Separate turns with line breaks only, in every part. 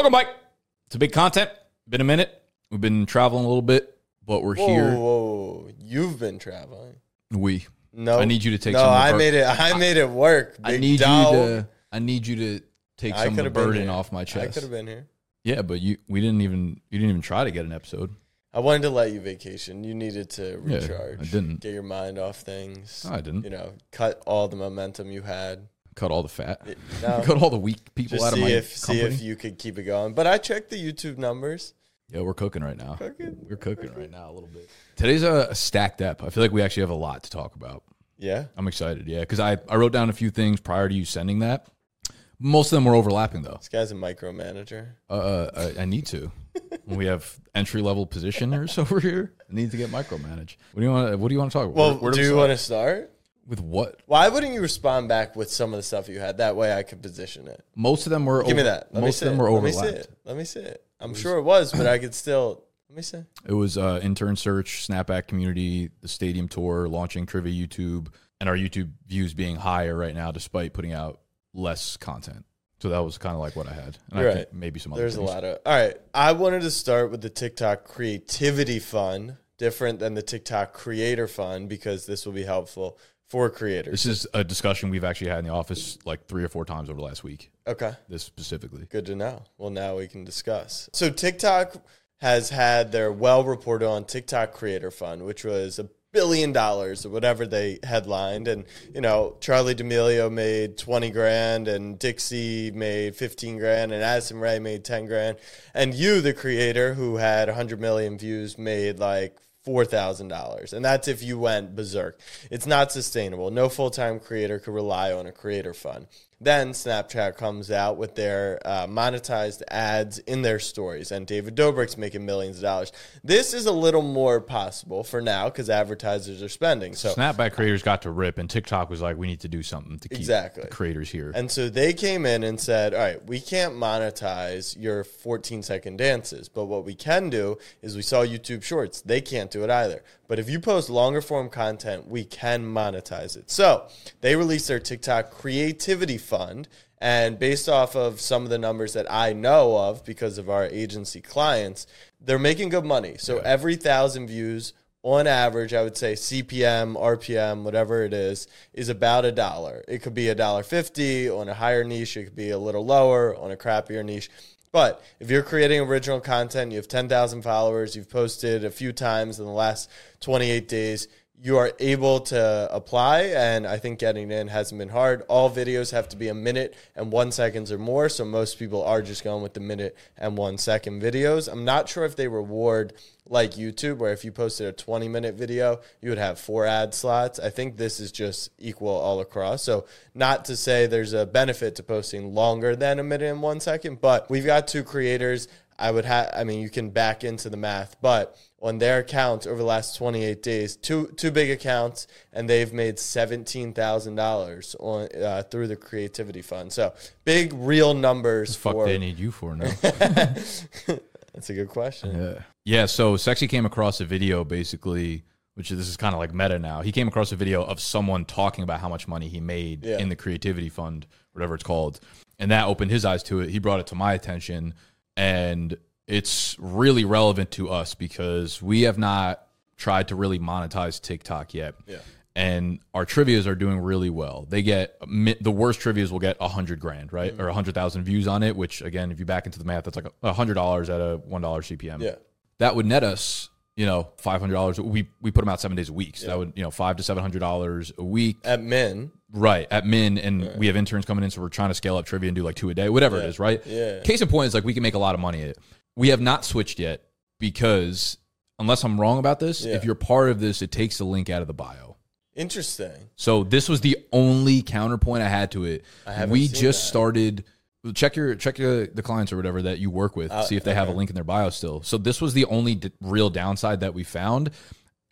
Welcome, Mike. It's a big content. Been a minute. We've been traveling a little bit, but we're
Whoa,
here.
whoa, you've been traveling.
We.
No,
I need you to take
No,
some of the
I made it. I made it work.
I need
dog.
you to. I need you to take
I
some of the burden off my chest.
I could have been here.
Yeah, but you. We didn't even. You didn't even try to get an episode.
I wanted to let you vacation. You needed to
Yeah,
recharge.
I didn't.
get your mind off things.
No, I didn't.
You know, cut all the momentum you had.
Cut all the fat.
No,
Cut all the weak people
just
out of my
if see if you could keep it going. But I checked the YouTube numbers.
yeah, we're cooking right now.
Cooking.
We're cooking right now a little bit. Today's a, a stacked up. I feel like we actually have a lot to talk about.
Yeah.
I'm excited. Yeah, because I I wrote down a few things prior to you sending that. Most of them were overlapping though.
This guy's a micromanager.
Uh, I, I need to. we have entry level positioners over here. I need to get micromanaged. What do you want? What do you want to talk about?
Well,
Where- where
do
we
you want to start?
With what?
Why wouldn't you respond back with some of the stuff you had? That way I could position it.
Most of them were.
Give me
over-
that. Let me
most
see
of them
it.
were
Let me see it. Let me see it. I'm sure it was, but I could still. Let me see.
It was uh, intern search, snapback community, the stadium tour, launching trivia YouTube, and our YouTube views being higher right now despite putting out less content. So that was kind of like what I had. And I
Right.
maybe some other
There's a lot of. All right. I wanted to start with the TikTok Creativity Fund, different than the TikTok Creator Fund, because this will be helpful for creators.
This is a discussion we've actually had in the office like three or four times over the last week.
Okay.
This specifically.
Good to know. Well, now we can discuss. So TikTok has had their well reported on TikTok Creator Fund, which was a billion dollars or whatever they headlined. And, you know, Charli D'Amelio made 20 grand and Dixie made 15 grand and Addison Rae made 10 grand. And you, the creator who had 100 million views, made like $4,000. And that's if you went berserk. It's not sustainable. No full time creator could rely on a creator fund. Then Snapchat comes out with their uh, monetized ads in their stories, and David Dobrik's making millions of dollars. This is a little more possible for now because advertisers are spending. So
Snapback creators got to rip, and TikTok was like, we need to do something to keep
Exactly.
the creators here.
And so they came in and said, all right, we can't monetize your 14 second dances, but what we can do is we saw YouTube shorts. They can't do it either. But if you post longer form content, we can monetize it. So they released their TikTok Creativity Fund. And based off of some of the numbers that I know of because of our agency clients, they're making good money. So every thousand views, on average, I would say CPM, RPM, whatever it is, is about a dollar. It could be a dollar fifty on a higher niche. It could be a little lower on a crappier niche. But if you're creating original content, you have 10,000 followers, you've posted a few times in the last 28 days, you are able to apply. And I think getting in hasn't been hard. All videos have to be a minute and one seconds or more. So most people are just going with the minute and one second videos. I'm not sure if they reward like YouTube, where if you posted a 20 minute video, you would have four ad slots. I think this is just equal all across. So, not to say there's a benefit to posting longer than a minute and one second, but we've got two creators. I would have, I mean, you can back into the math, but on their accounts over the last 28 days, two two big accounts, and they've made seventeen thousand dollars on uh, through the creativity fund. So big, real numbers
fuck
for.
they need you for now.
That's a good question.
Yeah. Yeah. So Sexy came across a video basically, which this is kind of like meta now. He came across a video of someone talking about how much money he made
Yeah.
in the creativity fund, whatever it's called. And that opened his eyes to it. He brought it to my attention. And it's really relevant to us because we have not tried to really monetize TikTok yet.
Yeah.
And our trivias are doing really well. They get the worst trivias will get a hundred grand, right,
Mm-hmm.
or a hundred thousand views on it. Which again, if you back into the math, that's like a hundred dollars at a one dollar CPM
Yeah.
that would net us, you know, five hundred dollars. We we put them out seven days a week, so that would you know five to seven hundred dollars a week,
At Min,
right? At min, and we have interns coming in, so we're trying to scale up trivia and do like two a day, whatever it
Yeah.
is, right?
Yeah.
Case in point is like we can make a lot of money at it. We have not switched yet because unless I'm wrong about this,
Yeah.
if you're part of this, it takes the link out of the bio.
interesting.
So this was the only counterpoint I had to it. We just
that.
started. Check your check your, the clients or whatever that you work with.
Uh,
see if they have a link in their bio still. So this was the only d- real downside that we found.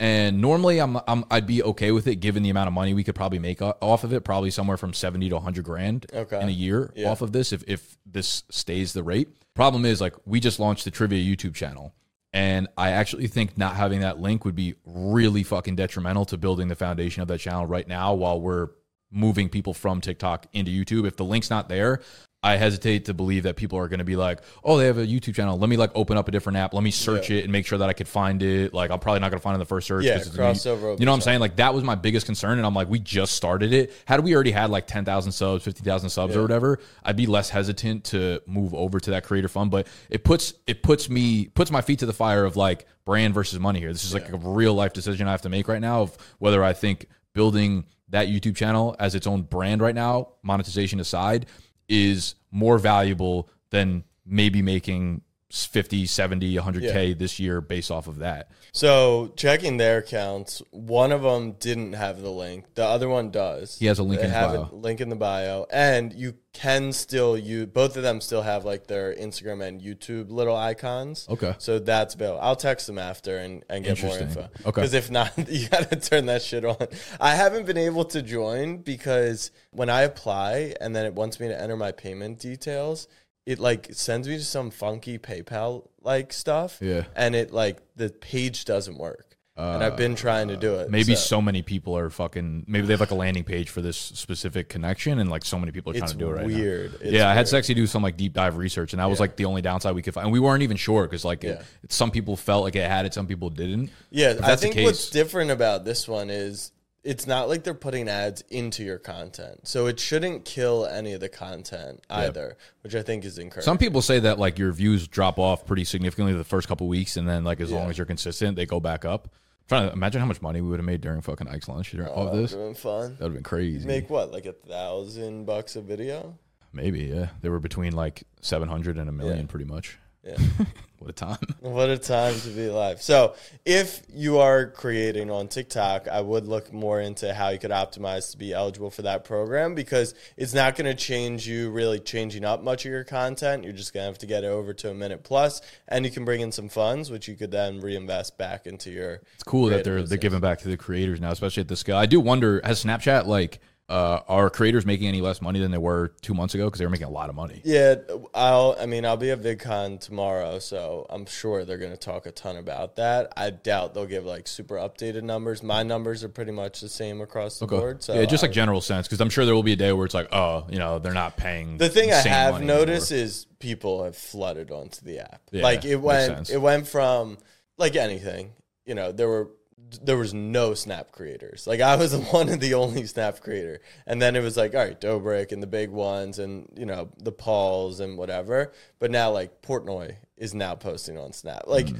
And normally, I'm, I'm I'd be okay with it given the amount of money we could probably make off of it. Probably somewhere from seventy to hundred grand
Okay.
in a year
Yeah.
off of this if if this stays the rate. Problem is, like we just launched the trivia YouTube channel, and I actually think not having that link would be really fucking detrimental to building the foundation of that channel right now while we're moving people from TikTok into YouTube. If the link's not there, I hesitate to believe that people are going to be like, oh, they have a YouTube channel. Let me like open up a different app. Let me search it and make sure that I could find it. Like, I'm probably not going to find it in the first search.
Yeah, crossover
You know what I'm saying? Like, that was my biggest concern. And I'm like, we just started it. Had we already had like 10,000 subs, 50,000 subs or whatever, I'd be less hesitant to move over to that creator fund. But it puts, it puts me, puts my feet to the fire of like brand versus money here. This is like a real life decision I have to make right now of whether I think building that YouTube channel as its own brand right now, monetization aside, is more valuable than maybe making 50, 70, 100K this year based off of that.
So checking their accounts, one of them didn't have the link. The other one does.
He has a link
They
in
have
bio.
a link in the bio, and you can still use both of them. Still have like their Instagram and YouTube little icons.
Okay.
So that's Bill. I'll text them after and, and get more info.
Okay.
Because if not, you got to turn that shit on. I haven't been able to join because when I apply and then it wants me to enter my payment details, it like sends me to some funky PayPal like stuff.
Yeah.
And it like the page doesn't work. and I've been trying to do it.
Maybe
so
so many people are fucking. Maybe they have like a landing page for this specific connection, and like so many people are trying
it's
to do it right now.
weird. It's
yeah, I had. Sexy do some like deep dive research, and that was like the only downside we could find. And we weren't even sure because like it- some people felt like it had it, some people didn't.
Yeah, I think what's different about this one is it's not like they're putting ads into your content. So it shouldn't kill any of the content either, which I think is encouraging.
Some people say that like your views drop off pretty significantly the first couple weeks, and then like as long as you're consistent, they go back up. I'm trying to imagine how much money we would have made during fucking Ike's lunch during all
Oh,
of this.
doing fun.
That would have been crazy.
Make what, like a thousand bucks a video?
Maybe, yeah. They were between like 700 and a million,
Yeah.
pretty much.
Yeah.
What a time.
What a time to be alive. So, if you are creating on TikTok, I would look more into how you could optimize to be eligible for that program because it's not going to change you really changing up much of your content. You're just going to have to get it over to a minute plus, and you can bring in some funds, which you could then reinvest back into your.
It's cool that they're they're giving back to the creators now, especially at this scale. I do wonder, has Snapchat like uh, are creators making any less money than they were two months ago? Because they were making a lot of money.
Yeah, I'll. I mean, I'll be at VidCon tomorrow, so I'm sure they're going to talk a ton about that. I doubt they'll give like super updated numbers. My numbers are pretty much the same across the board. So
yeah, just like
I-
general sense, because I'm sure there will be a day where it's like, oh, you know, they're not paying.
The thing I have noticed
anymore.
is people have flooded onto the app.
Yeah,
like it went it went from like anything, you know, there were there was no snap creators. Like I was one of the only snap creator. And then it was like, all right, Dobrik and the big ones and you know, the Pauls and whatever. But now like Portnoy is now posting on Snap. Like
Mm.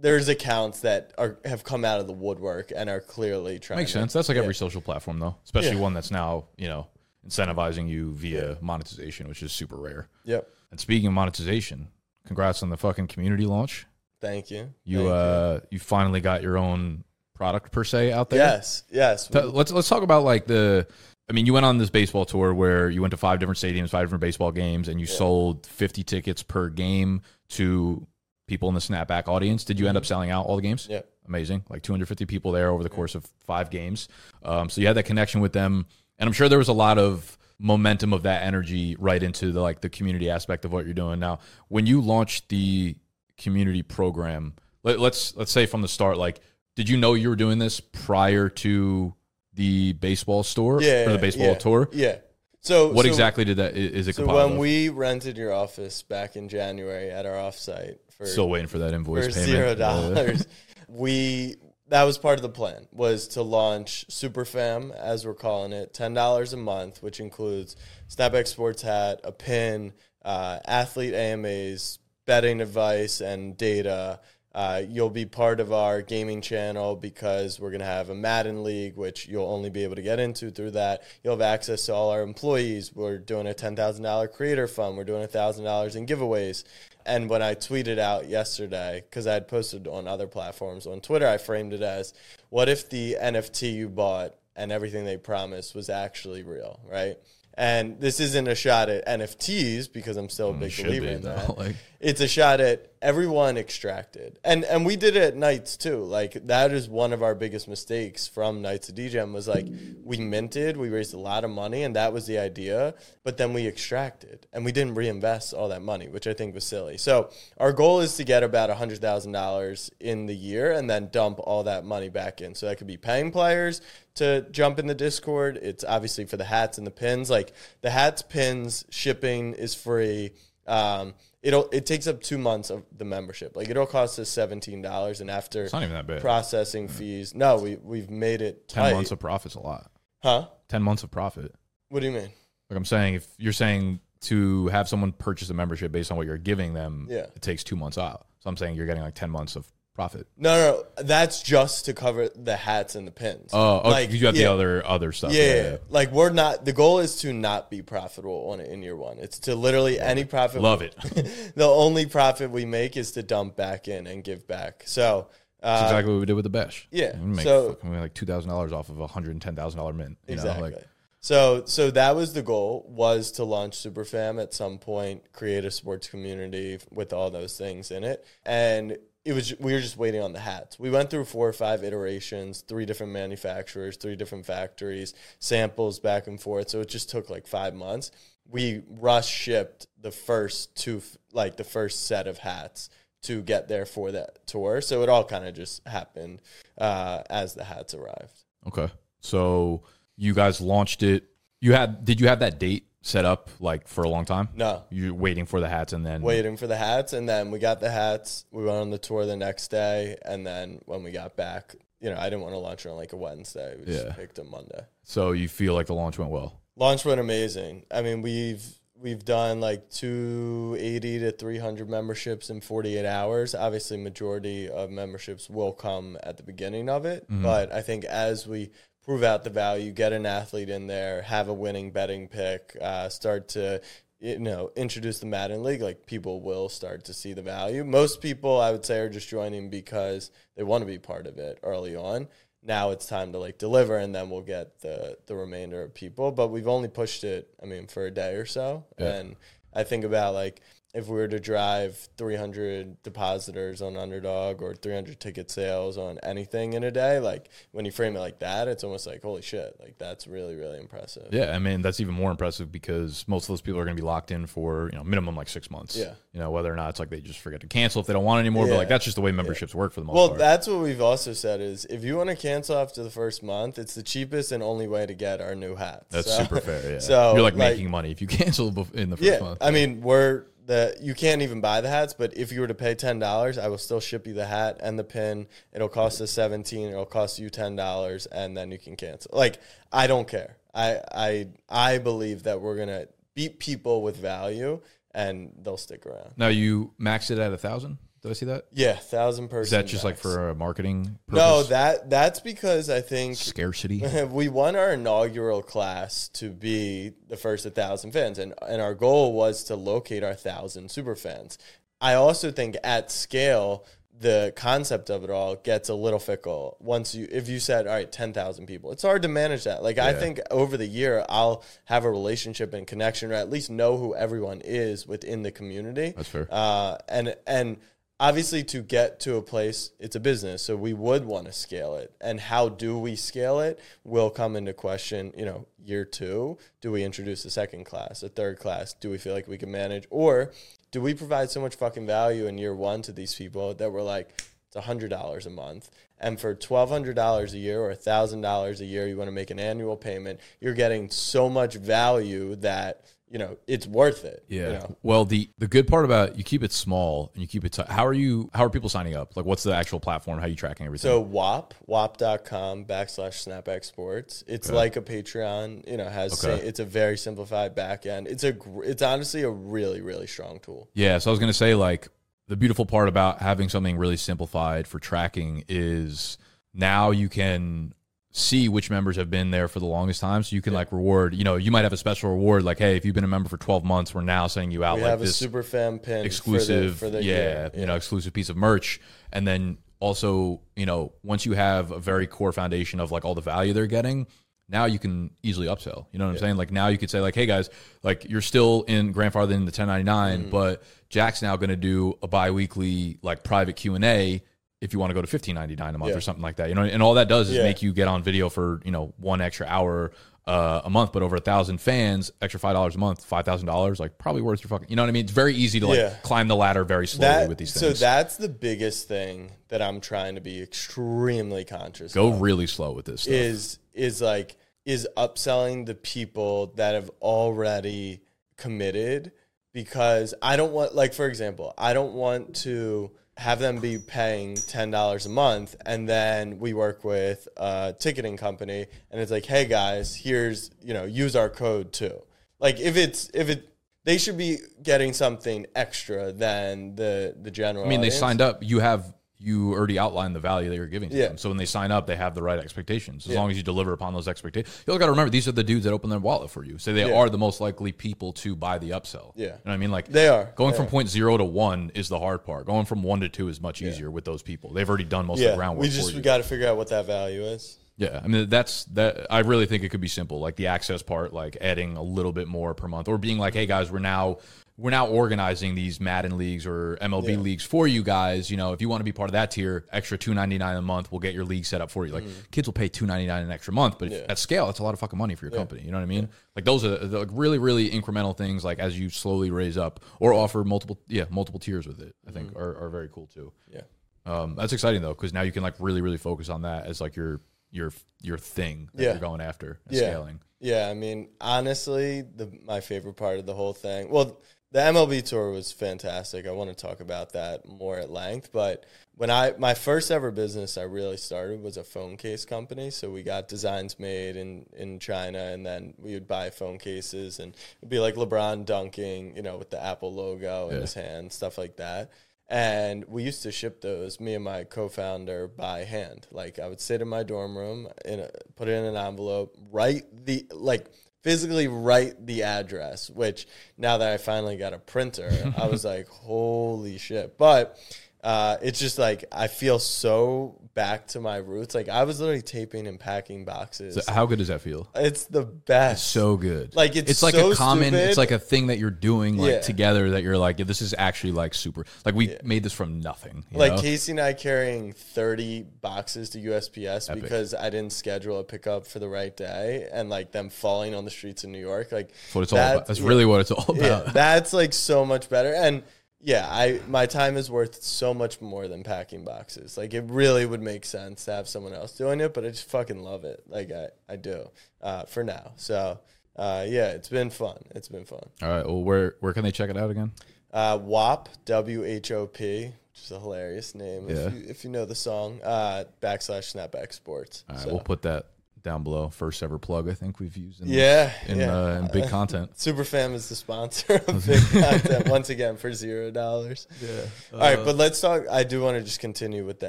there's accounts that are have come out of the woodwork and are clearly trying
makes
to
sense. That's like every social platform, though, especially
Yeah.
one that's now you know incentivizing you via monetization, which is super rare.
Yep.
And speaking of monetization, congrats on the fucking community launch.
Thank you.
You
Thank
uh, you finally got your own product per se out there.
Yes, yes.
T- let's let's talk about like the. I mean, you went on this baseball tour where you went to five different stadiums, five different baseball games, and you sold fifty tickets per game to people in the snapback audience. Did you end up selling out all the games?
Yeah.
amazing. Like two hundred fifty people there over the course of five games. Um, so you had that connection with them, and I'm sure there was a lot of momentum of that energy right into the like the community aspect of what you're doing now. When you launched the community program, let, let's let's say from the start, like, did you know you were doing this prior to the baseball store
yeah,
or the baseball
yeah,
tour?
Yeah. So
What
so-
exactly did that is it
So when
of?
we rented your office back in January at our offsite for
Still waiting for that invoice
for
payment.
zero dollars, we that was part of the plan was to launch Superfam as we're calling it, ten dollars a month, which includes Snapback Sports Hat, a pin, uh, athlete AMAs, betting advice, and data. Uh, you'll be part of our gaming channel because we're going to have a Madden League, which you'll only be able to get into through that. You'll have access to all our employees. We're doing a $10,000 creator fund. We're doing $1,000 in giveaways. And when I tweeted out yesterday, because I had posted on other platforms on Twitter, I framed it as what if the NFT you bought and everything they promised was actually real, right? And this isn't a shot at NFTs because I'm still a big believer
be,
in that.
Like-
it's a shot at everyone extracted, and and we did it at Knights too. Like that is one of our biggest mistakes from Knights of Degen was like we minted, we raised a lot of money, and that was the idea. But then we extracted, and we didn't reinvest all that money, which I think was silly. So our goal is to get about hundred thousand dollars in the year, and then dump all that money back in. So that could be paying players to jump in the Discord. It's obviously for the hats and the pins. Like the hats, pins, shipping is free. Um, it'll it takes up two months of the membership. Like it'll cost us seventeen dollars, and after
It's not even that bad.
processing fees, no, we we've made it
Ten
tight.
months of profit's a lot.
huh?
Ten months of profit.
What do you mean?
Like I'm saying, if you're saying to have someone purchase a membership based on what you're giving them,
Yeah.
it takes two months out. So I'm saying you're getting like ten months of profit.
No, no, no, that's just to cover the hats and the pins.
Oh, oh
Like,
you have
yeah.
the other other stuff.
Yeah, yeah, yeah. like we're not. The goal is to not be profitable on it in year one. It's to literally any profit.
Love it.
the only profit we make is to dump back in and give back. So uh,
That's exactly what we did with the Besh.
yeah,
we make
so-
fucking, we made like two thousand dollars off of a hundred and ten thousand dollar mint. You
exactly.
know, like
so so that was the goal was to launch Superfam at some point, create a sports community with all those things in it, and it was we were just waiting on the hats. We went through four or five iterations, three different manufacturers, three different factories, samples back and forth. So it just took like five months. We rush shipped the first two, like the first set of hats to get there for that tour. So it all kind of just happened uh, as the hats arrived.
okay. So you guys launched it. You had did you have that date set up like for a long time?
No,
You're waiting for the hats and then
waiting for the hats, and then we got the hats. We went on the tour the next day, and then when we got back, you know, I didn't want to launch on like a Wednesday. We just
Yeah.
picked a Monday.
So you feel like the launch went well.
Launch went amazing. I mean, we've we've done like 280 to 300 memberships in 48 hours. Obviously, majority of memberships will come at the beginning of it, mm-hmm. but I think as we prove out the value, get an athlete in there, have a winning betting pick, uh, start to you know introduce the Madden League, like people will start to see the value. Most people, I would say, are just joining because they want to be part of it early on now it's time to like deliver and then we'll get the the remainder of people but we've only pushed it i mean for a day or so
Yeah.
and i think about like if we were to drive 300 depositors on underdog or 300 ticket sales on anything in a day like when you frame it like that it's almost like holy shit like that's really really impressive
Yeah, I mean that's even more impressive because most of those people are going to be locked in for you know minimum like six months.
Yeah.
you know whether or not it's like they just forget to cancel if they don't want anymore. But like that's just the way memberships work for the most
well
part.
that's what we've also said is if you want to cancel after the first month it's the cheapest and only way to get our new hats
that's
So-
super fair. Yeah,
so,
you're like,
like-
making money if you cancel in the first
Yeah,
month.
I mean, we're the you can't even buy the hats, but if you were to pay ten dollars, I will still ship you the hat and the pin. It'll cost us seventeen. It'll cost you ten dollars, and then you can cancel. Like I don't care. I I I believe that we're gonna beat people with value, and they'll stick around.
now you maxed it at a thousand. Did I see that?
Yeah, thousand person.
Is that just like for a marketing? Purpose?
No, that that's because I think
scarcity.
we won our inaugural class to be the first 1,000 fans, and, and our goal was to locate our 1,000 super fans. I also think at scale, the concept of it all gets a little fickle. Once you, if you said, all right, 10,000 people, it's hard to manage that. Like, I think over the year, I'll have a relationship and connection, or at least know who everyone is within the community.
That's fair.
Uh, and, and, obviously to get to a place it's a business so we would want to scale it. And how do we scale it will come into question you know year two. Do we introduce a second class a third class? Do we feel like we can manage? Or do we provide so much fucking value in year one to these people that we're like it's $100 a month and for $1200 a year or $1000 a year you want to make an annual payment you're getting so much value that you know it's worth it
Yeah.
you know?
Well, the the good part about you keep it small and you keep it. T- how are you? How are people signing up? Like, what's the actual platform? How are you tracking everything?
So Whop, Whop.com backslash Snapback Sports. It's
Okay.
like a Patreon, you know, has
Okay.
sa- it's a very simplified back end. It's a gr- it's honestly a really, really strong tool.
Yeah, so I was gonna say like the beautiful part about having something really simplified for tracking is now you can see which members have been there for the longest time. So you can like reward, you know, you might have a special reward like, hey, if you've been a member for twelve months, we're now sending you out
We
like
have a
this
super fan pin
exclusive,
for the, for the
yeah,
year.
you know, exclusive piece of merch. And then also, you know, once you have a very core foundation of like all the value they're getting, now you can easily upsell. You know what I'm saying? Like now you could say like, hey guys, like you're still in grandfather in the 1099,
Mm-hmm.
but Jack's now going to do a biweekly like private Q and A if you want to go to 15.99 a month
Yeah.
or something like that. You know, and all that does is
Yeah.
make you get on video for you know one extra hour. Uh, a month, but over a thousand fans, extra five dollars a month, five thousand dollars, like probably worth your fucking. You know what I mean? It's very easy to like
Yeah.
climb the ladder very slowly
That,
with these things.
so that's the biggest thing that I'm trying to be extremely conscious
Go really slow with this stuff.
is is like is upselling the people that have already committed because I don't want like for example, I don't want to have them be paying ten dollars a month and then we work with a ticketing company and it's like, hey guys, here's you know, use our code too. Like if it's if it they should be getting something extra than the the general.
I mean, they signed up. You have you already outlined the value that you're giving to
Yeah.
them. So when they sign up, they have the right expectations. As
Yeah.
long as you deliver upon those expectations, you also got to remember these are the dudes that open their wallet for you. So they
Yeah.
are the most likely people to buy the upsell.
Yeah.
you know what I mean? Like
They are.
going
They
from
are.
point zero to one is the hard part. Going from one to two is much easier with those people. They've already done most of the groundwork.
we just got to figure out what that value is.
Yeah, I mean that's that. I really think it could be simple, like the access part, like adding a little bit more per month, or being like, "Hey guys, we're now we're now organizing these Madden leagues or MLB
Yeah.
leagues for you guys. You know, if you want to be part of that tier, extra two ninety nine a month, we'll get your league set up for you. Like kids will pay two ninety nine an extra month, but if,
Mm-hmm.
At scale, that's a lot of fucking money for your company. You know what I mean? Like those are the, like really really incremental things. Like as you slowly raise up or offer multiple yeah multiple tiers with it, I think
Mm-hmm.
are, are very cool too.
Yeah.
Um, that's exciting though, because now you can like really, really focus on that as like your your your thing that
Yeah.
you're going after and
Yeah.
scaling.
Yeah, I mean, honestly, the my favorite part of the whole thing. Well, the MLB tour was fantastic. I want to talk about that more at length, but when I my first ever business I really started was a phone case company. So we got designs made in in China and then we would buy phone cases and it'd be like LeBron dunking, you know, with the Apple logo in
Yeah.
his hand, stuff like that. And we used to ship those, me and my co-founder, by hand. Like I would sit in my dorm room, in a, put it in an envelope, write the like physically write the address. Which now that I finally got a printer, I was like, holy shit! But uh, it's just like I feel so back to my roots. Like I was literally taping and packing boxes.
So how good does that feel?
it's the best.
So good.
Like, it's
like
so
a common.
stupid.
It's like a thing that you're doing like
Yeah.
together that you're like, yeah, this is actually like super. Like we made this from nothing. you
like
know?
Casey and I carrying 30 boxes to USPS
Epic.
because I didn't schedule a pickup for the right day and like them falling on the streets in New York. Like
That's what it's all about. That's
yeah,
really what it's all
yeah,
about.
that's like so much better. And yeah, I my time is worth so much more than packing boxes. Like it really would make sense to have someone else doing it, but I just fucking love it. Like I, I do. Uh, for now. So uh, yeah, it's been fun. It's been fun.
all right. Well, where where can they check it out again?
Uh, Whop, W H O P, which is a hilarious name
Yeah.
if, you, if you know the song. Uh, backslash Snapback Sports.
All right,
So,
we'll put that down below. First ever plug. I think we've used in
yeah,
in,
yeah.
uh, in big content.
Superfam is the sponsor of Big Content once again for zero dollars.
Yeah.
All right, but let's talk. I do want to just continue with the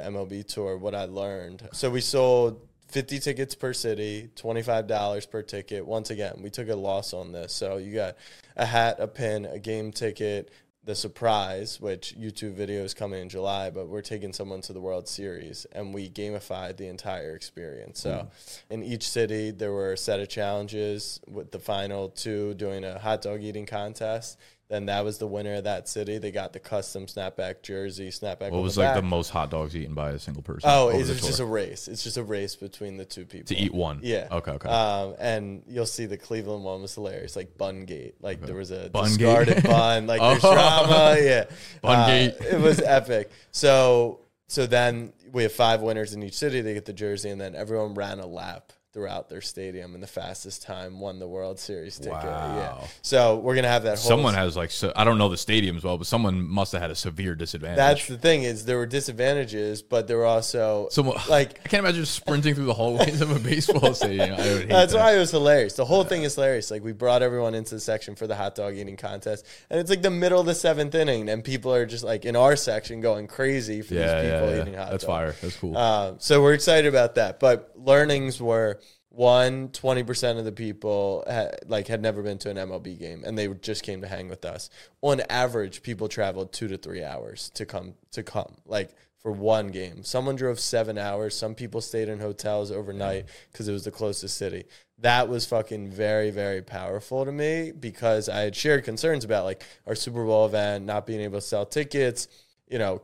MLB tour. What I learned. So we sold. 50 tickets per city, $25 per ticket. Once again, we took a loss on this. So you got a hat, a pin, a game ticket, the surprise, which YouTube video is coming in July, but we're taking someone to the World Series and we gamified the entire experience. So hmm. in each city, there were a set of challenges with the final two doing a hot dog eating contest. Then that was the winner of that city. They got the custom snapback jersey, snapback.
What was
the
like
back.
the most hot dogs eaten by a single person?
Oh, it's just a race. It's just a race between the two people
to eat one.
Yeah.
Okay. Okay.
Um, and you'll see the Cleveland one was hilarious, like Bungate. Like there was a
Bungate?
discarded bun. Like there's
Oh.
drama. Yeah.
Bungate.
Uh, it was epic. So so then we have five winners in each city. They get the jersey, and then everyone ran a lap throughout their stadium, and the fastest time won the World Series ticket. Yeah. So we're gonna have that. Whole
someone has like so, I don't know the stadiums well, but someone must have had a severe disadvantage.
That's the thing is there were disadvantages, but there were also
Someone
like
I can't imagine sprinting through the hallways of a baseball stadium. I would hate
That's
that.
why it was hilarious. The whole thing is hilarious. Like we brought everyone into the section for the hot dog eating contest, and it's like the middle of the seventh inning, and people are just like in our section going crazy for
Yeah,
these people
yeah,
eating
yeah.
hot
That's fire. That's cool.
Um, so we're excited about that. But learnings were one, 20% of the people had, like had never been to an MLB game and they just came to hang with us. On average, people traveled two to three hours to come to come. Like for one game. Someone drove seven hours. Some people stayed in hotels overnight because it was the closest city. That was fucking very, very powerful to me because I had shared concerns about like our Super Bowl event, not being able to sell tickets. You know,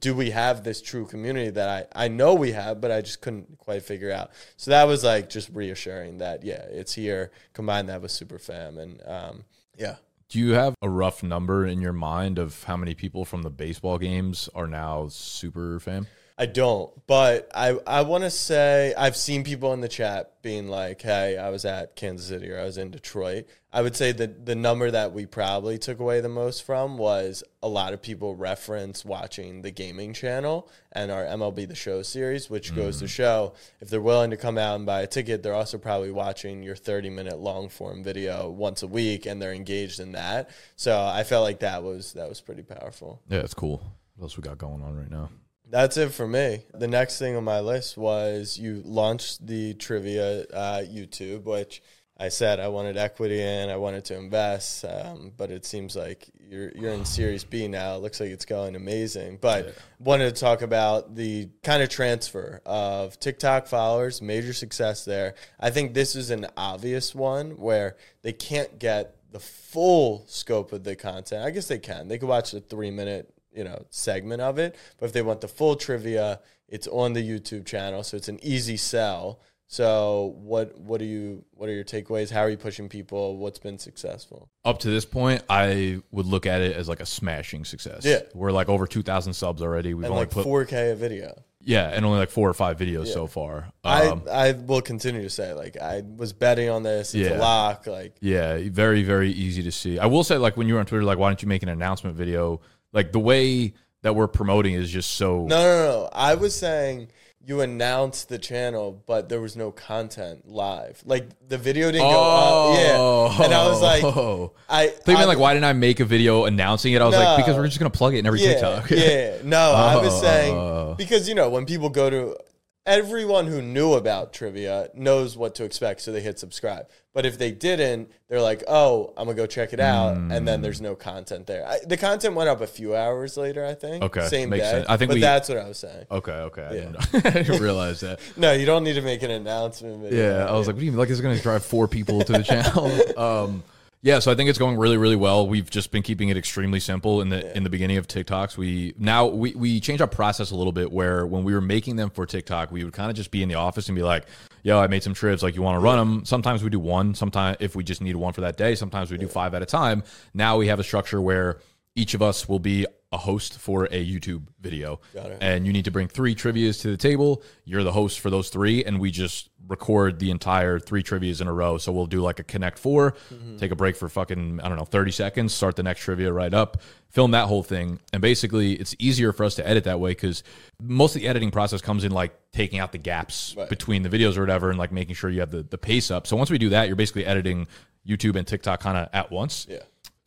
do we have this true community that I, I know we have, but I just couldn't quite figure out. So that was like just reassuring that, yeah, it's here. Combine that with Super Fam. And um, yeah,
do you have a rough number in your mind of how many people from the baseball games are now super fam?
I don't, but I I want to say I've seen people in the chat being like, "Hey, I was at Kansas City or I was in Detroit." I would say that the number that we probably took away the most from was a lot of people reference watching the gaming channel and our MLB The Show series, which mm. goes to mm. show if they're willing to come out and buy a ticket, they're also probably watching your 30 minute long form video once a week and they're engaged in that. So I felt like that was that was pretty powerful.
Yeah, it's cool. What else we got going on right now?
That's it for me. The next thing on my list was you launched the trivia uh, YouTube, which I said I wanted equity in, I wanted to invest, um, but it seems like you're you're in Series B now. It looks like it's going amazing. But yeah. wanted to talk about the kind of transfer of TikTok followers, major success there. I think this is an obvious one where they can't get the full scope of the content. I guess they can. They could watch a three minute you know segment of it. But if they want the full trivia, it's on the YouTube channel, so it's an easy sell. So what what are you what are your takeaways? How are you pushing people? What's been successful?
Up to this point, I would look at it as like a smashing success.
Yeah,
we're like over two thousand subs already.
We've and only like put four K a video.
Yeah, and only like four or five videos yeah. so far.
Um, I I will continue to say like I was betting on this. It's yeah. a lock. Like
yeah, very very easy to see. I will say like when you were on Twitter, like why don't you make an announcement video? Like the way that we're promoting is just so.
No, no, no. I was saying you announced the channel, but there was no content live. Like the video didn't oh, go up. Yeah, and I was like,
oh. I think like, why didn't I make a video announcing it? I was no, like, because we're just gonna plug it in every
yeah,
TikTok.
yeah, no, oh. I was saying oh. because you know when people go to everyone who knew about trivia knows what to expect, so they hit subscribe. But if they didn't, they're like, "Oh, I'm gonna go check it out," mm. and then there's no content there. I, the content went up a few hours later, I think.
Okay,
same day.
Sense. I think,
but
we,
that's what I was saying.
Okay, okay, I, yeah. didn't, I didn't realize that.
no, you don't need to make an announcement.
Video. Yeah, I was like, "What do you mean? Like, it's gonna drive four people to the channel?" Um, yeah, so I think it's going really, really well. We've just been keeping it extremely simple in the yeah. in the beginning of TikToks. We now we we changed our process a little bit where when we were making them for TikTok, we would kind of just be in the office and be like, "Yo, I made some trivs. Like, you want to run them?" Sometimes we do one. Sometimes if we just need one for that day, sometimes we do five at a time. Now we have a structure where each of us will be a host for a YouTube video. And you need to bring three trivias to the table. You're the host for those three, and we just record the entire three trivias in a row. So we'll do like a connect 4 mm-hmm. take a break for fucking, I don't know, 30 seconds, start the next trivia right up, film that whole thing. And basically, it's easier for us to edit that way because most of the editing process comes in like taking out the gaps right. between the videos or whatever and like making sure you have the, the pace up. So once we do that, you're basically editing YouTube and TikTok kind of at once.
Yeah.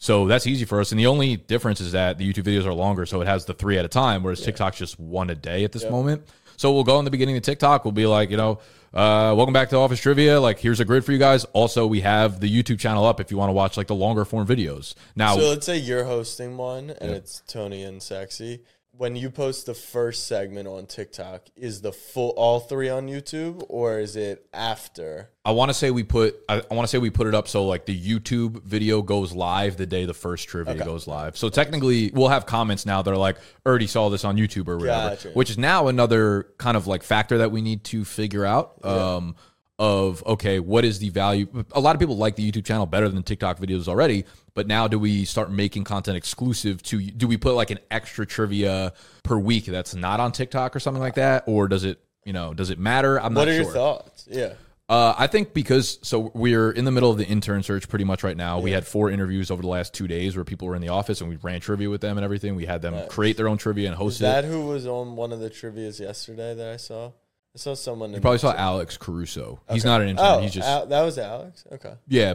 So that's easy for us. And the only difference is that the YouTube videos are longer, so it has the three at a time, whereas yeah. TikTok's just one a day at this moment. So we'll go in the beginning of TikTok. We'll be like, you know, uh, welcome back to Office Trivia. Like, here's a grid for you guys. Also, we have the YouTube channel up if you want to watch like the longer form videos. Now,
so let's say you're hosting one and it's Tony and Sexy when you post the first segment on TikTok, is the full all three on YouTube or is it after?
I want to say we put I, I want to say we put it up so like the YouTube video goes live the day the first trivia okay. goes live. So technically we'll have comments now that are like already saw this on YouTube or whatever, gotcha. which is now another kind of like factor that we need to figure out. Yeah. Um, of okay, what is the value? A lot of people like the YouTube channel better than TikTok videos already, but now do we start making content exclusive to? Do we put like an extra trivia per week that's not on TikTok or something like that, or does it? You know, does it matter? I'm
what
not sure.
What are your thoughts? Yeah.
Uh, I think because so we're in the middle of the intern search pretty much right now. Yeah. We had four interviews over the last two days where people were in the office and we ran trivia with them and everything. We had them nice. create their own trivia and host
Is that it. who was on one of the trivia's yesterday that I saw? I saw someone.
You probably saw Alex Caruso. Okay. He's not an intern.
Oh,
he's just
Al- that was Alex. Okay.
Yeah,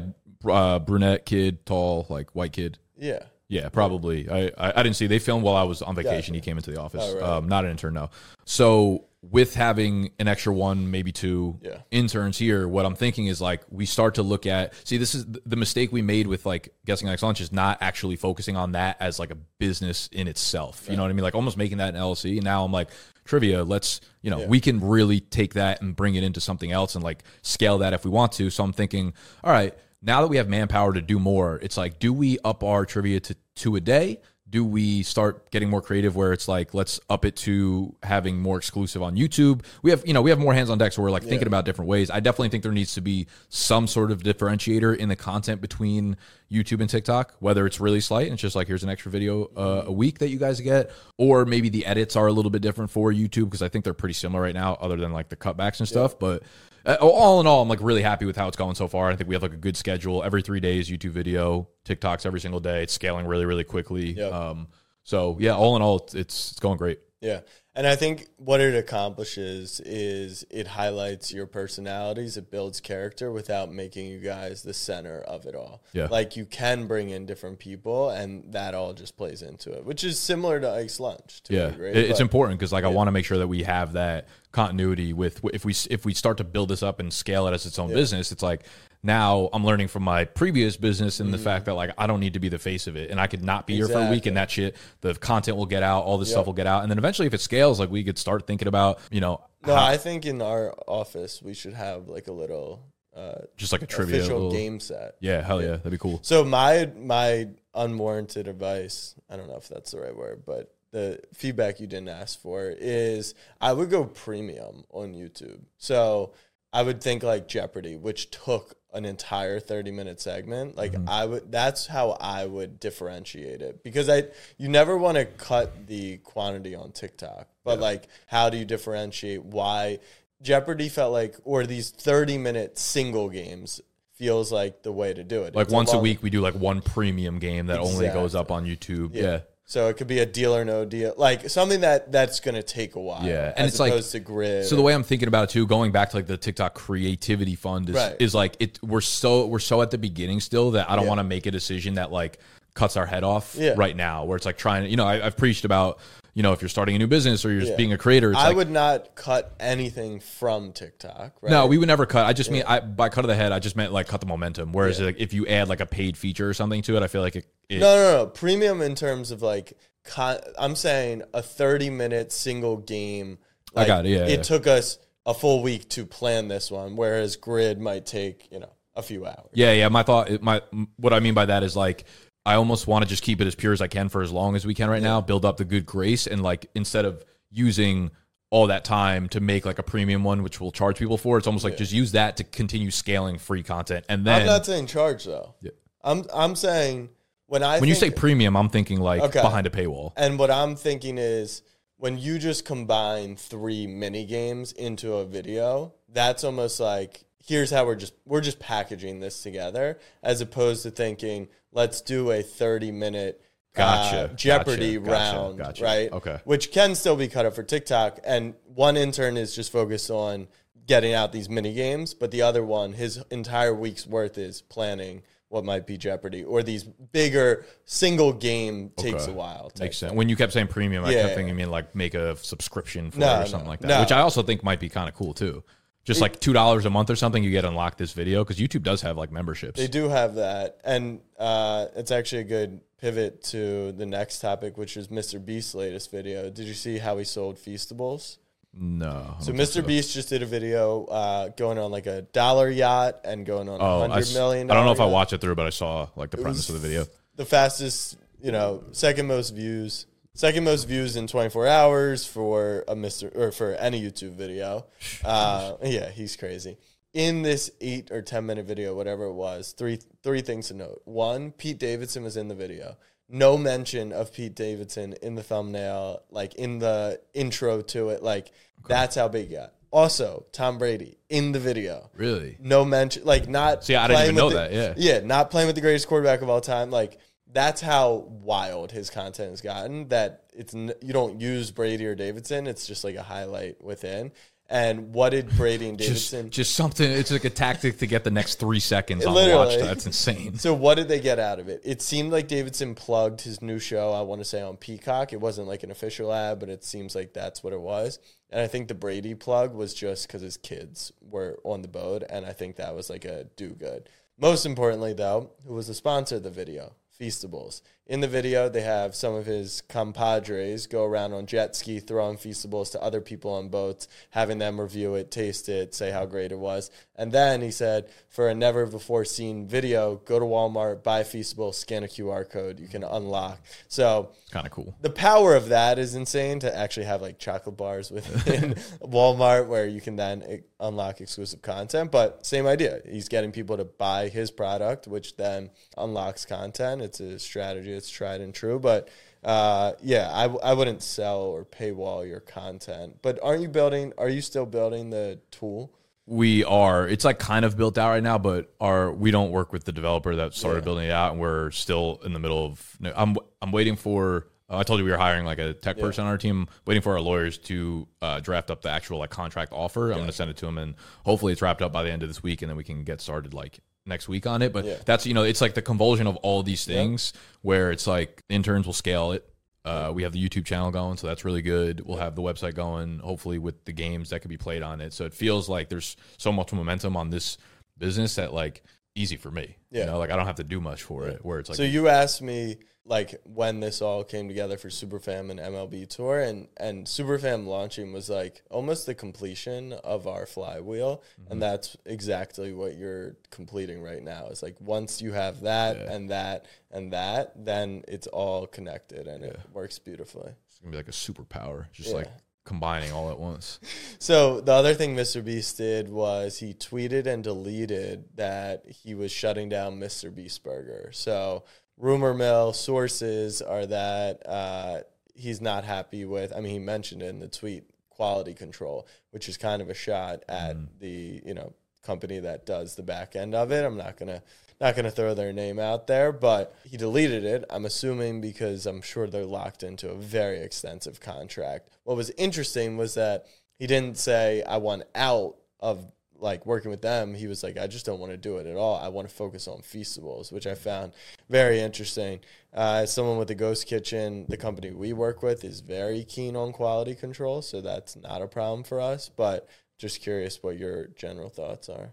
uh, brunette kid, tall, like white kid.
Yeah.
Yeah, probably. I, I, I didn't see. They filmed while I was on vacation. Gotcha. He came into the office. Oh, right. um, not an intern, no. So with having an extra one, maybe two
Yeah.
interns here, what I'm thinking is like we start to look at see this is the mistake we made with like guessing next lunch is not actually focusing on that as like a business in itself. You know what I mean? Like almost making that an LLC. And now I'm like trivia. Let's you know
Yeah.
we can really take that and bring it into something else and like scale that if we want to. So I'm thinking, all right, now that we have manpower to do more, it's like, do we up our trivia to two a day? Do we start getting more creative where it's like, let's up it to having more exclusive on YouTube? We have, you know, we have more hands on deck. So we're like thinking about different ways. I definitely think there needs to be some sort of differentiator in the content between YouTube and TikTok, whether it's really slight and it's just like, here's an extra video uh, a week that you guys get, or maybe the edits are a little bit different for YouTube because I think they're pretty similar right now, other than like the cutbacks and stuff. But uh, all in all, I'm like really happy with how it's going so far. I think we have like a good schedule. Every three days, YouTube video, TikToks every single day. It's scaling really, really quickly.
Yep.
Um, so yeah, all in all, it's it's, it's going great.
Yeah. And I think what it accomplishes is it highlights your personalities, it builds character without making you guys the center of it all.
Yeah.
Like you can bring in different people and that all just plays into it, which is similar to Ike's Lunch to
Yeah,
degree,
it's
but-
important because like I want to make sure that we have that continuity with if we if we start to build this up and scale it as its own business. It's like now I'm learning from my previous business and the fact that like I don't need to be the face of it, and I could not be here for a week,
Mm-hmm.
And that shit, the content will get out, all this
Yep.
stuff will get out, and then eventually if it scales, like we could start thinking about you know
No,
how-
I think in our office we should have like a little uh,
just like a trivia
official
little-
game set.
Yeah, hell yeah, that'd be cool.
So my my unwarranted advice, I don't know if that's the right word, but the feedback you didn't ask for is I would go premium on YouTube. So I would think like Jeopardy, which took an entire 30 minute segment. Like mm-hmm. I would that's how I would differentiate it. Because I you never want to cut the quantity on TikTok. But like how do you differentiate why Jeopardy felt like or these 30 minute single games feels like the way to do it.
Like
It's
once a
long-
week, we do like one premium game that only goes up on YouTube. Yeah.
So it could be a deal or no deal, like something that that's going to take a while.
Yeah, and
as
it's like-
to grid.
So the way I'm thinking about it too, going back to like the TikTok creativity fund is,
Right.
is like it we're so we're so at the beginning still that I don't
Yeah.
want to make a decision that like cuts our head off
Yeah.
right now. Where it's like trying to you know, I, I've preached about, you know, if you're starting a new business or you're just
Yeah.
being a creator, it's
I
like
would not cut anything from TikTok. Right?
no, we would never cut. I just mean I by cut of the head, I just meant like cut the momentum. Whereas like, if you add like a paid feature or something to it, I feel like it, it
no, no, no. Premium in terms of like, con- I'm saying a 30 minute single game.
I got it, yeah,
It
yeah.
took us a full week to plan this one, whereas grid might take you know a few hours.
Yeah, yeah. My thought, my what I mean by that is like I almost want to just keep it as pure as I can for as long as we can right now. Build up the good grace, and like instead of using all that time to make like a premium one, which we'll charge people for, it's almost like just use that to continue scaling free content. And then
I'm not saying charge though.
Yeah.
I'm I'm saying when I
when you say premium, I'm thinking like
Okay.
behind a paywall.
And what I'm thinking is when you just combine three mini games into a video, that's almost like here's how we're just we're just packaging this together as opposed to thinking let's do a 30 minute
Gotcha,
uh, Jeopardy
gotcha, gotcha,
round,
gotcha.
right?
Okay.
Which can still be cut up for TikTok. And one intern is just focused on getting out these mini games, but the other one, his entire week's worth is planning what might be Jeopardy or these bigger single game takes
Okay.
a while.
Makes sense. When you kept saying premium, I
Yeah.
kept thinking you mean like make a subscription for
No,
it or
no,
something like that,
no.
which I also think might be kind of cool too. Just like two dollars a month or something, you get unlocked this video because YouTube does have like memberships.
They do have that, and uh, it's actually a good pivot to the next topic, which is Mr. Beast's latest video. Did you see how he sold Feastables?
no,
So Mr. Beast just did a video uh, going on like a dollar yacht and going on a
Oh, I,
million.
I don't know if I
dollar
watched it through, but I saw like the premise of the video.
The fastest, you know, second most views, second most views in 24 hours for a Mr. or for any YouTube video. Uh, yeah, he's crazy. In this eight or ten minute video, whatever it was, three three things to note. One, Pete Davidson was in the video. No mention of Pete Davidson in the thumbnail, like in the intro to it. Like that's how big it got. Also, Tom Brady in the video
Really?
no mention, like not.
See, I didn't
playing
even
with
know
the-
that, yeah.
yeah, not playing with the greatest quarterback of all time. Like that's how wild his content has gotten. That it's n- you don't use Brady or Davidson. It's just like a highlight within. And what did Brady and
Just,
Davidson?
just something. It's like a tactic to get the next three seconds on the watch.
Literally.
That's insane.
so what did they get out of it? It seemed like Davidson plugged his new show. I want to say on Peacock. It wasn't like an official ad, but it seems like that's what it was. And I think the Brady plug was just because his kids were on the boat, and I think that was like a do good. Most importantly, though, who was the sponsor of the video? Feastables. In the video, they have some of his compadres go around on jet ski, throwing Feastables to other people on boats, having them review it, taste it, say how great it was. And then he said, for a never before seen video, go to Walmart, buy a Feastable, scan a QR code, you can unlock. So
Kind of cool.
the power of that is insane to actually have like chocolate bars within Walmart where you can then eh, unlock exclusive content. But same idea. He's getting people to buy his product, which then unlocks content. It's a strategy. It's tried and true. But uh, yeah, I, w- I wouldn't sell or paywall your content. But aren't you building? Are you still building the tool?
We are. It's like kind of built out right now, but our we don't work with the developer that started
Yeah.
building it out, and we're still in the middle of. I'm I'm waiting for. Uh, I told you we were hiring like a tech person on our team. Waiting for our lawyers to uh, draft up the actual like contract offer. I'm going to send it to them, and hopefully it's wrapped up by the end of this week, and then we can get started like next week on it. But
Yeah.
that's you know it's like the convulsion of all these things where it's like interns will scale it. Uh, we have the YouTube channel going, so that's really good. We'll have the website going, hopefully with the games that could be played on it. So it feels like there's so much momentum on this business that like easy for me.
Yeah.
You know, like I don't have to do much for it. Where it's like
so you asked me like when this all came together for Superfam and MLB Tour, and and Superfam launching was like almost the completion of our flywheel,
Mm-hmm.
and that's exactly what you're completing right now. It's like once you have that
Yeah.
and that and that, then it's all connected and it works beautifully.
it's gonna be like a superpower, just
Yeah.
like combining all at once.
So the other thing Mr. Beast did was he tweeted and deleted that he was shutting down Mr. Beast Burger. So rumor mill sources are that uh, he's not happy with. I mean, he mentioned in the tweet quality control, which is kind of a shot at the you know company that does the back end of it. I'm not gonna not gonna throw their name out there, but he deleted it. I'm assuming because I'm sure they're locked into a very extensive contract. What was interesting was that he didn't say I want out of like working with them. He was like, I just don't want to do it at all. I want to focus on feastables, which I found very interesting. Uh, as someone with the Ghost Kitchen, the company we work with is very keen on quality control, so that's not a problem for us. But just curious what your general thoughts are.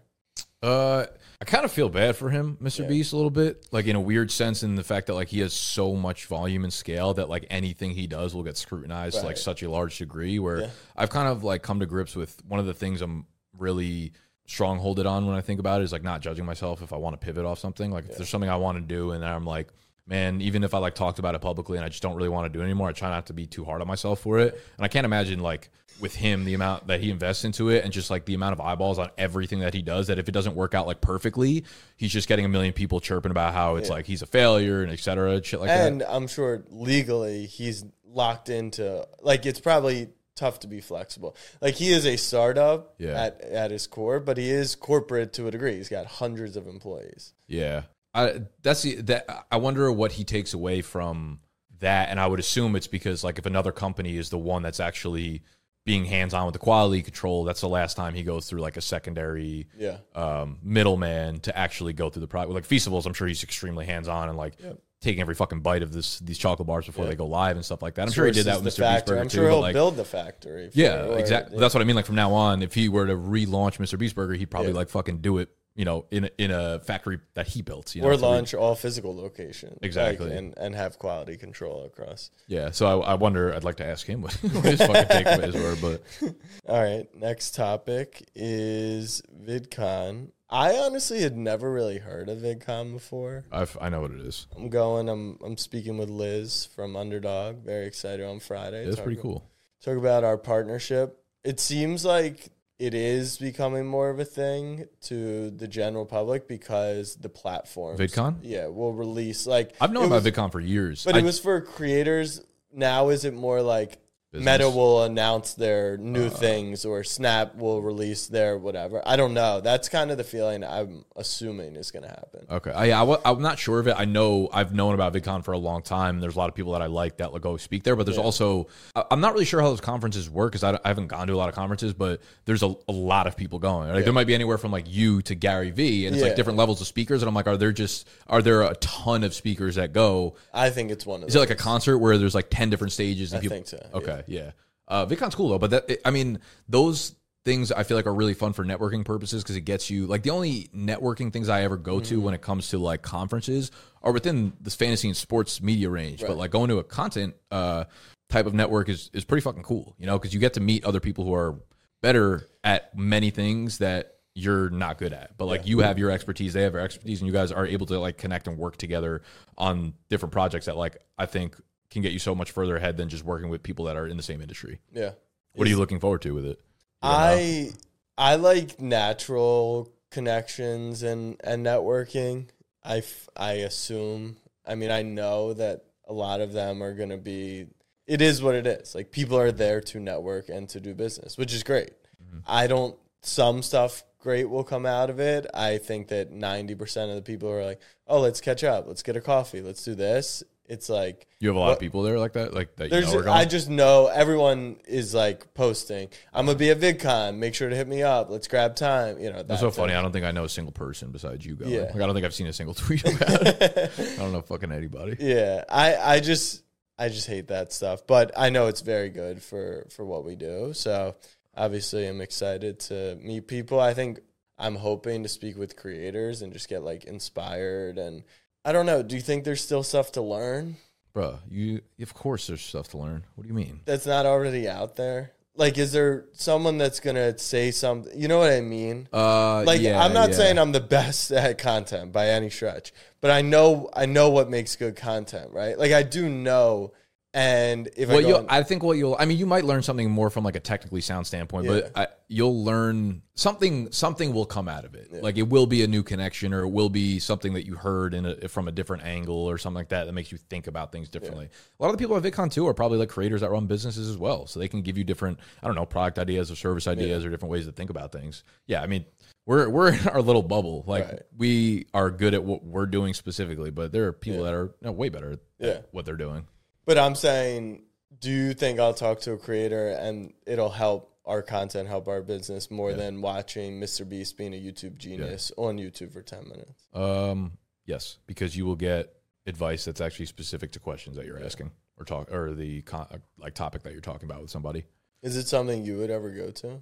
Uh, I kind of feel bad for him, Mr.
Yeah.
Beast, a little bit, like in a weird sense, in the fact that like he has so much volume and scale that like anything he does will get scrutinized to like such a large degree. Where
Yeah.
I've kind of like come to grips with one of the things I'm really strongholded on when I think about it is like not judging myself if I want to pivot off something. Like if there's something I want to do and I'm like, man, even if I like talked about it publicly and I just don't really want to do it anymore, I try not to be too hard on myself for it. And I can't imagine like with him the amount that he invests into it and just like the amount of eyeballs on everything that he does that if it doesn't work out like perfectly, he's just getting a million people chirping about how it's like he's a failure and et cetera, shit like
and
that.
And I'm sure legally he's locked into like it's probably tough to be flexible. Like he is a startup
Yeah.
at at his core, but he is corporate to a degree. He's got hundreds of employees.
Yeah, I, that's the that. I wonder what he takes away from that, and I would assume it's because like if another company is the one that's actually being hands on with the quality control, that's the last time he goes through like a secondary
Yeah.
um, middleman to actually go through the product. Like Feastables, I'm sure he's extremely hands on and like taking every fucking bite of this these chocolate bars before they go live and stuff like that. I'm sure he did that with Mr. Beast. Burger
I'm
too.
sure
but,
he'll
like,
build the factory.
yeah, exactly. That's what I mean. Like from now on, if he were to relaunch Mr. Beast Burger, he'd probably
Yeah.
like fucking do it. You know, in a, in a factory that he built. You know,
or
to re-
launch all physical locations. like,
Exactly.
and, and have quality control across.
Yeah, so I, I wonder. I'd like to ask him what, what his fucking takeaways were, but
All right, next topic is VidCon. I honestly had never really heard of VidCon before.
I've, I know what it is.
I'm going. I'm I'm speaking with Liz from Underdog. Very excited on Friday.
It's
Talk
pretty
about-
cool.
Talk about our partnership. It seems like it is becoming more of a thing to the general public because the platform
VidCon?
Yeah, will release like
I've known
it
about
was-
VidCon for years,
but
I-
it was for creators. Now is it more like
business.
Meta will announce their new uh, things or Snap will release their whatever. I don't know. That's kind of the feeling I'm assuming is going to happen.
Okay, I, I, I'm not sure of it. I know I've known about VidCon for a long time. There's a lot of people that I like that will go speak there, but there's also I- I'm not really sure how those conferences work because I, I haven't gone to a lot of conferences, but there's a, a lot of people going. Like there might be anywhere from like you to Gary Vee, and it's
Yeah.
like different levels of speakers. And I'm like, are there just are there a ton of speakers that go?
I think it's one of
Is it like a concert where there's like ten different stages? And
I
people,
think so,
Okay, yeah. Uh, VidCon's cool though, but that I mean those things I feel like are really fun for networking purposes because it gets you like the only networking things I ever go
Mm-hmm.
to when it comes to like conferences are within this fantasy and sports media range. But like going to a content uh, type of network is is pretty fucking cool, you know, because you get to meet other people who are better at many things that you're not good at. But like you have your expertise, they have their expertise, and you guys are able to like connect and work together on different projects that like I think can get you so much further ahead than just working with people that are in the same industry.
yeah.
What are you looking forward to with it?
I I like natural connections and and networking. I f- I assume. I mean, I know that a lot of them are going to be. It is what it is. Like people are there to network and to do business, which is great.
Mm-hmm.
I don't. Some stuff great will come out of it. I think that ninety percent of the people are like, "Oh, let's catch up. Let's get a coffee. Let's do this." It's like
you have a lot
what-
of people there like that, like that. You know are
I just know everyone is like posting. I'm gonna be at VidCon. Make sure to hit me up. Let's grab time. You know,
That's so
that's
funny. I don't think I know a single person besides you going.
Yeah.
Like, I don't think I've seen a single tweet about it. I don't know fucking anybody.
Yeah, I, I just, I just hate that stuff. But I know it's very good for for what we do. So obviously, I'm excited to meet people. I think I'm hoping to speak with creators and just get like inspired. And I don't know. Do you think there's still stuff to learn
Bruh, you of course there's stuff to learn. What do you mean?
that's not already out there? Like, is there someone that's gonna say something? You know what I mean?
Uh,
like
yeah,
I'm not
yeah.
saying I'm the best at content by any stretch, but I know I know what makes good content, right? Like I do know, and if I
Well,
go
you,
on-
I think what you'll, I mean, you might learn something more from like a technically sound standpoint, but I, you'll learn something. Something will come out of it. Like it will be a new connection, or it will be something that you heard in a, from a different angle, or something like that that makes you think about things differently. A lot of the people at VidCon too are probably like creators that run businesses as well, so they can give you different, I don't know, product ideas or service ideas or different ways to think about things. Yeah, I mean. We're, we're in our little bubble. Like
Right.
we are good at what we're doing specifically, but there are people that are you know, way better at what they're doing.
But I'm saying, do you think I'll talk to a creator and it'll help our content, help our business more than watching Mr. Beast being a YouTube genius on YouTube for ten minutes?
Um, yes, because you will get advice that's actually specific to questions that you're asking or talk or the con- uh, like topic that you're talking about with somebody.
Is it something you would ever go to?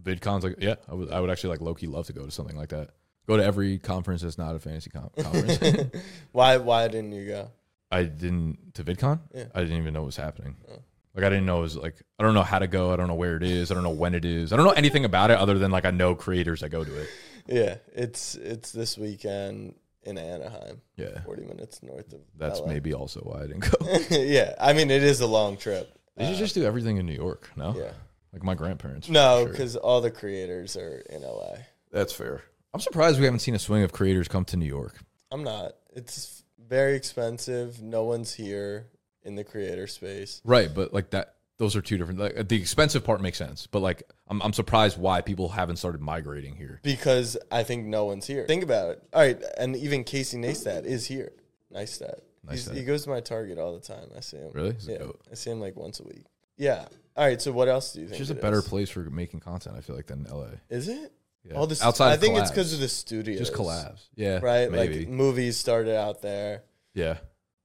VidCon's like, yeah, I would, I would actually like low key love to go to something like that. Go to every conference that's not a fantasy con- conference.
Why why didn't you go?
I didn't to VidCon.
Yeah.
I didn't even know what was happening.
Oh.
Like I didn't know it was like I don't know how to go. I don't know where it is. I don't know when it is. I don't know anything about it other than like I know creators that go to it.
Yeah, it's it's this weekend in Anaheim,
Yeah,
forty minutes north of.
that's
LA.
maybe also why I didn't go.
yeah, I mean it is a long trip.
They should uh, just do everything in New York. No,
Yeah.
like my grandparents.
No,
for sure.
because all the creators are in LA.
That's fair. I'm surprised we haven't seen a swing of creators come to New York.
I'm not. It's very expensive. No one's here in the creator space.
Right, but like that those are two different like the expensive part makes sense, but like I'm I'm surprised why people haven't started migrating here.
Because I think no one's here. Think about it. All right, and even Casey Neistat is here. Neistat.
Neistat.
he goes to my Target all the time. I see him.
Really? He's
Yeah. I see him like once a week. Yeah. All right. So what else do you
It's
think?
just a better
is?
place for making content, I feel like, than LA.
Is it?
Yeah.
All this
outside
I think it's because of the studio.
just collabs. Yeah.
Right?
Maybe.
Like movies started out there.
yeah.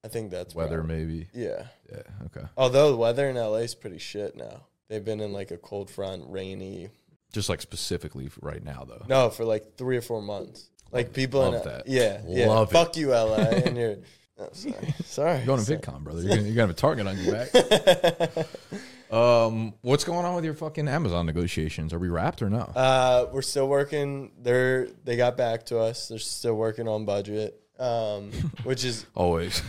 I think that's
Weather
probably-
maybe.
Yeah.
Yeah. Okay.
Although the weather in LA is pretty shit now. They've been in like a cold front, rainy.
Just like specifically right now though.
No, for like three or four months. Like people
Love
in
that.
yeah, yeah.
Love it.
Fuck you, LA, and you're. Oh, sorry, sorry.
You're going to. VidCon, brother. You're gonna have a target on your back. um, what's going on with your fucking Amazon negotiations? Are we wrapped or no?
Uh, we're still working. They're they got back to us. They're still working on budget, um, which is
Always.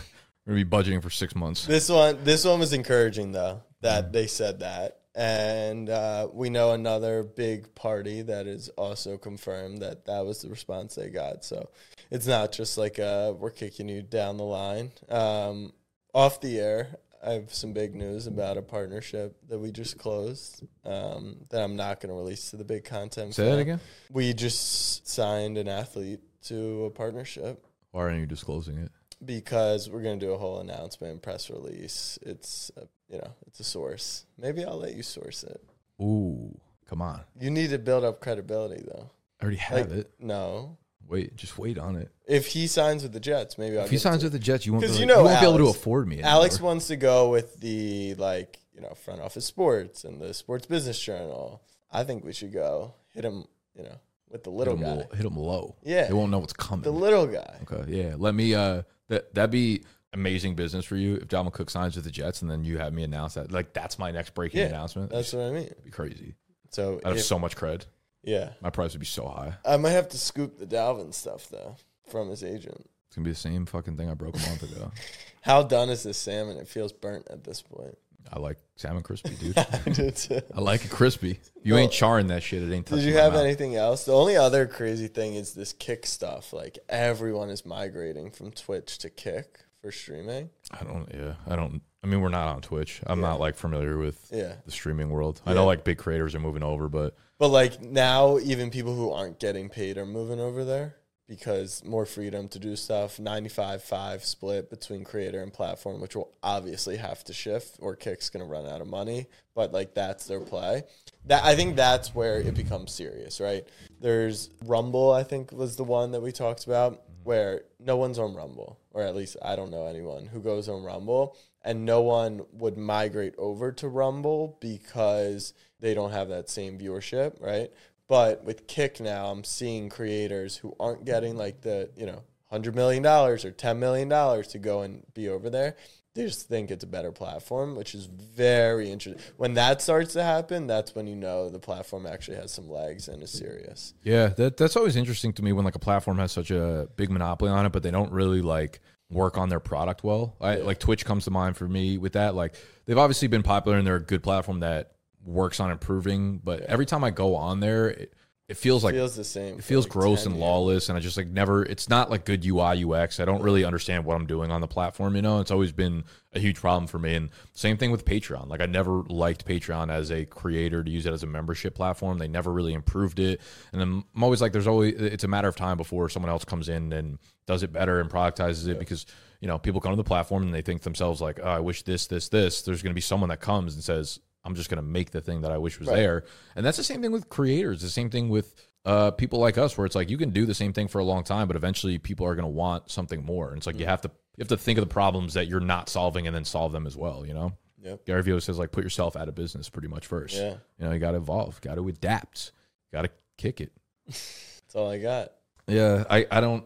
We're gonna be budgeting for six months.
this one. This one was encouraging though that they said that, and uh, we know another big party that is also confirmed that that was the response they got. So it's not just like uh, we're kicking you down the line. Um, off the air, I have some big news about a partnership that we just closed um, that I'm not going to release to the big content.
Say that again.
We just signed an athlete to a partnership
Why aren't you disclosing it?
because we're going to do a whole announcement, press release. It's a, you know, it's a source. Maybe I'll let you source it.
Ooh, come on.
You need to build up credibility though.
I already have
Like,
it.
No.
Wait, just wait on it.
If he signs with the Jets, maybe I'll
If he signs with the Jets, you won't. Be able,
you know
you won't be able to afford me.
Alex wants to go with the like, you know, front office sports and the sports business journal. I think we should go hit him, you know, with the little
hit
guy.
low- hit him low.
Yeah.
they won't know what's coming.
The little guy.
okay, yeah. Let me. Uh, that that'd be amazing business for you if Dalvin Cook signs with the Jets, and then you have me announce that. Like that's my next breaking
Yeah,
announcement.
That's what I mean.
That'd be crazy.
So
I'd have so much cred.
Yeah,
My price would be so high.
I might have to scoop the Dalvin stuff though from his agent.
It's gonna be the same fucking thing I broke a month ago.
How done is this salmon? It feels burnt at this point.
I like salmon crispy, dude.
I do too.
I like it crispy. You
Well,
ain't charring that shit. It ain't.
Did you have
mouth.
anything else? The only other crazy thing is this kick stuff. Like everyone is migrating from Twitch to kick for streaming.
I don't. Yeah, I don't. I mean, we're not on Twitch. I'm
Yeah.
not like familiar with
Yeah.
the streaming world. I know like big creators are moving over, but
But like now, even people who aren't getting paid are moving over there because more freedom to do stuff. 95 5 split between creator and platform, which will obviously have to shift or Kick's going to run out of money. But like that's their play. That I think that's where it becomes serious, right? There's Rumble, I think was the one that we talked about, mm-hmm. where no one's on Rumble, or at least I don't know anyone who goes on Rumble, and no one would migrate over to Rumble because they don't have that same viewership, right? But with Kick now, I'm seeing creators who aren't getting like the, you know, $100 million or $10 million to go and be over there. They just think it's a better platform, which is very interesting. When that starts to happen, that's when you know the platform actually has some legs and is serious.
yeah, that that's always interesting to me when like a platform has such a big monopoly on it, but they don't really like work on their product well. I, Like Twitch comes to mind for me with that. Like they've obviously been popular and they're a good platform that works on improving, but every time I go on there, it, it feels like
feels the same.
it feels gross and lawless and i just like never it's not like good ui ux i don't really understand what i'm doing on the platform you know? It's always been a huge problem for me and same thing with patreon. Like i never liked patreon as a creator to use it as a membership platform. They never really improved it and then i'm always like there's always it's a matter of time before someone else comes in and does it better and productizes it because you know people come to the platform and they think themselves like oh, i wish this this this. There's going to be someone that comes and says I'm just going to make the thing that I wish was
Right.
there. And that's the same thing with creators. The same thing with uh, people like us, where it's like you can do the same thing for a long time, but eventually people are going to want something more. And it's like you have to you have to think of the problems that you're not solving and then solve them as well. You know,
Yep.
Gary Vee says like put yourself out of business pretty much first.
Yeah.
You know, you got to evolve, got to adapt, got to kick it.
That's all I got.
Yeah, I I don't.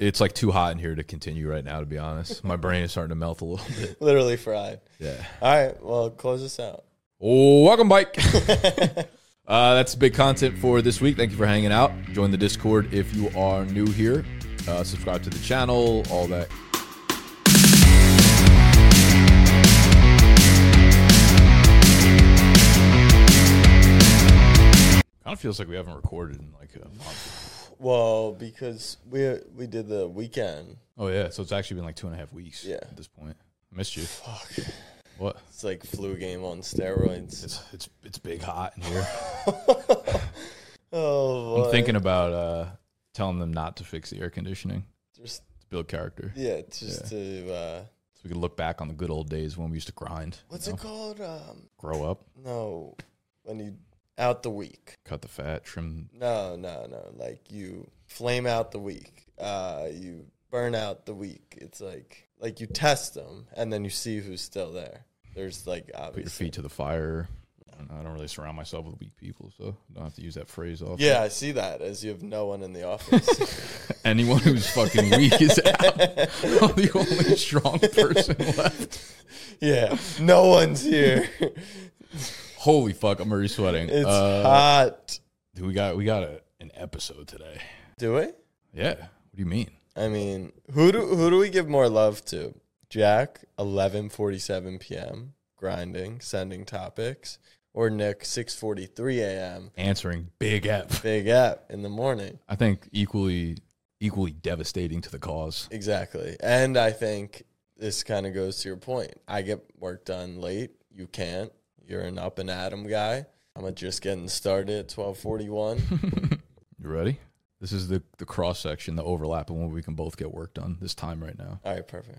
It's like too hot in here to continue right now. To be honest, my brain is starting to melt a little bit.
Literally fried.
Yeah.
All right. Well, close us out.
Welcome, bike. uh, that's big content for this week. Thank you for hanging out. Join the Discord if you are new here. Uh, subscribe to the channel, all that. Kind of feels like we haven't recorded in like a month.
Well, because we we did the weekend.
Oh yeah, so it's actually been like two and a half weeks.
Yeah.
at this point. I missed you.
Fuck.
What?
It's like flu game on steroids.
It's it's it's big hot in here.
oh, boy.
I'm thinking about uh, telling them not to fix the air conditioning
Just
to build character.
yeah, just to uh,
So we could look back on the good old days when we used to grind.
what's
you
it called? Um,
Grow up,
no, when you out the week.
cut the fat, trim.
No, no, no. Like you flame out the week. Uh, you burn out the week. It's like like you test them and then you see who's still there. There's like
Put your feet to the fire. I don't, I don't really surround myself with weak people, so I don't have to use that phrase often.
Yeah, I see that as you have no one in the office.
Anyone who's fucking weak is out. I'm the only strong person left.
yeah, no one's here.
Holy fuck, I'm already sweating.
It's
uh,
hot.
dude, we got we got a, an episode today.
Do we?
Yeah. What do you mean?
I mean, who do who do we give more love to? Jack, eleven forty seven p.m. grinding, sending topics, or Nick, six forty three a.m.
Answering big F.
big app in the morning.
I think equally equally devastating to the cause.
Exactly, and I think this kind of goes to your point. I get work done late. You can't. You're an up and Adam guy. I'm just getting started at 1241.
You ready? This is the the cross section, the overlap, and when we can both get work done this time right now.
All right, perfect.